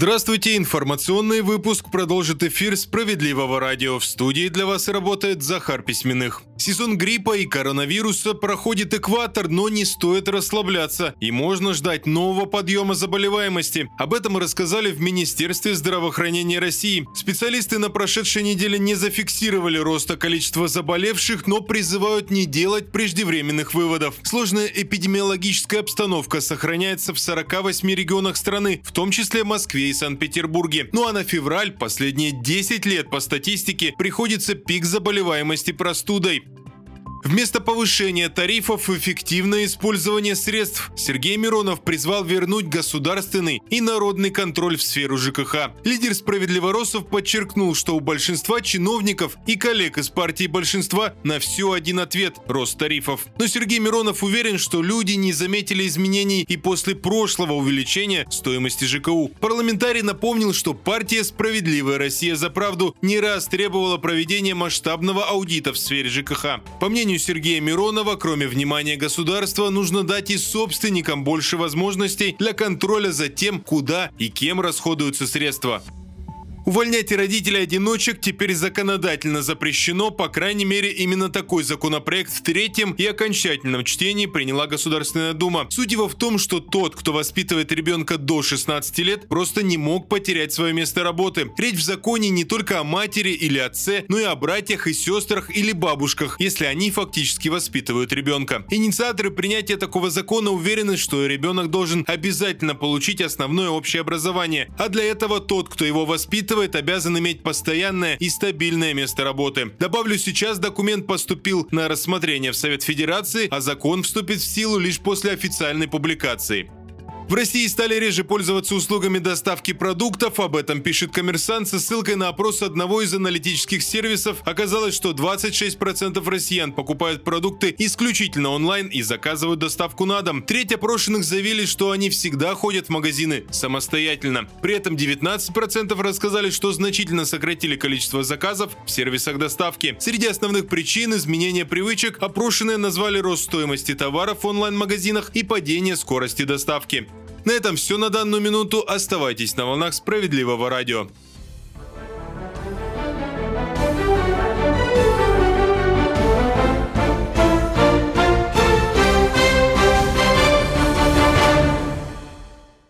Здравствуйте, информационный выпуск продолжит эфир «Справедливого радио». В студии для вас работает Захар Письменных. Сезон гриппа и коронавируса проходит экватор, но не стоит расслабляться, и можно ждать нового подъема заболеваемости. Об этом рассказали в Министерстве здравоохранения России. Специалисты на прошедшей неделе не зафиксировали роста количества заболевших, но призывают не делать преждевременных выводов. Сложная эпидемиологическая обстановка сохраняется в 48 регионах страны, в том числе Москве и Санкт-Петербурге. Ну а на февраль, последние 10 лет по статистике, приходится пик заболеваемости простудой. Вместо повышения тарифов эффективное использование средств Сергей Миронов призвал вернуть государственный и народный контроль в сферу ЖКХ. Лидер справедливоросов подчеркнул, что у большинства чиновников и коллег из партии большинства на все один ответ – рост тарифов. Но Сергей Миронов уверен, что люди не заметили изменений и после прошлого увеличения стоимости ЖКУ. Парламентарий напомнил, что партия «Справедливая Россия за правду» не раз требовала проведения масштабного аудита в сфере ЖКХ. По мнению мнению Сергея Миронова, кроме внимания государства, нужно дать и собственникам больше возможностей для контроля за тем, куда и кем расходуются средства. Увольнять родителей-одиночек теперь законодательно запрещено, по крайней мере, именно такой законопроект в третьем и окончательном чтении приняла Государственная Дума. Суть его в том, что тот, кто воспитывает ребенка до 16 лет, просто не мог потерять свое место работы. Речь в законе не только о матери или отце, но и о братьях и сестрах или бабушках, если они фактически воспитывают ребенка. Инициаторы принятия такого закона уверены, что ребенок должен обязательно получить основное общее образование, а для этого тот, кто его воспитывает, воспитывает, обязан иметь постоянное и стабильное место работы. Добавлю, сейчас документ поступил на рассмотрение в Совет Федерации, а закон вступит в силу лишь после официальной публикации. В России стали реже пользоваться услугами доставки продуктов. Об этом пишет коммерсант со ссылкой на опрос одного из аналитических сервисов. Оказалось, что 26% россиян покупают продукты исключительно онлайн и заказывают доставку на дом. Треть опрошенных заявили, что они всегда ходят в магазины самостоятельно. При этом 19% рассказали, что значительно сократили количество заказов в сервисах доставки. Среди основных причин изменения привычек опрошенные назвали рост стоимости товаров в онлайн-магазинах и падение скорости доставки. На этом все на данную минуту. Оставайтесь на волнах справедливого радио.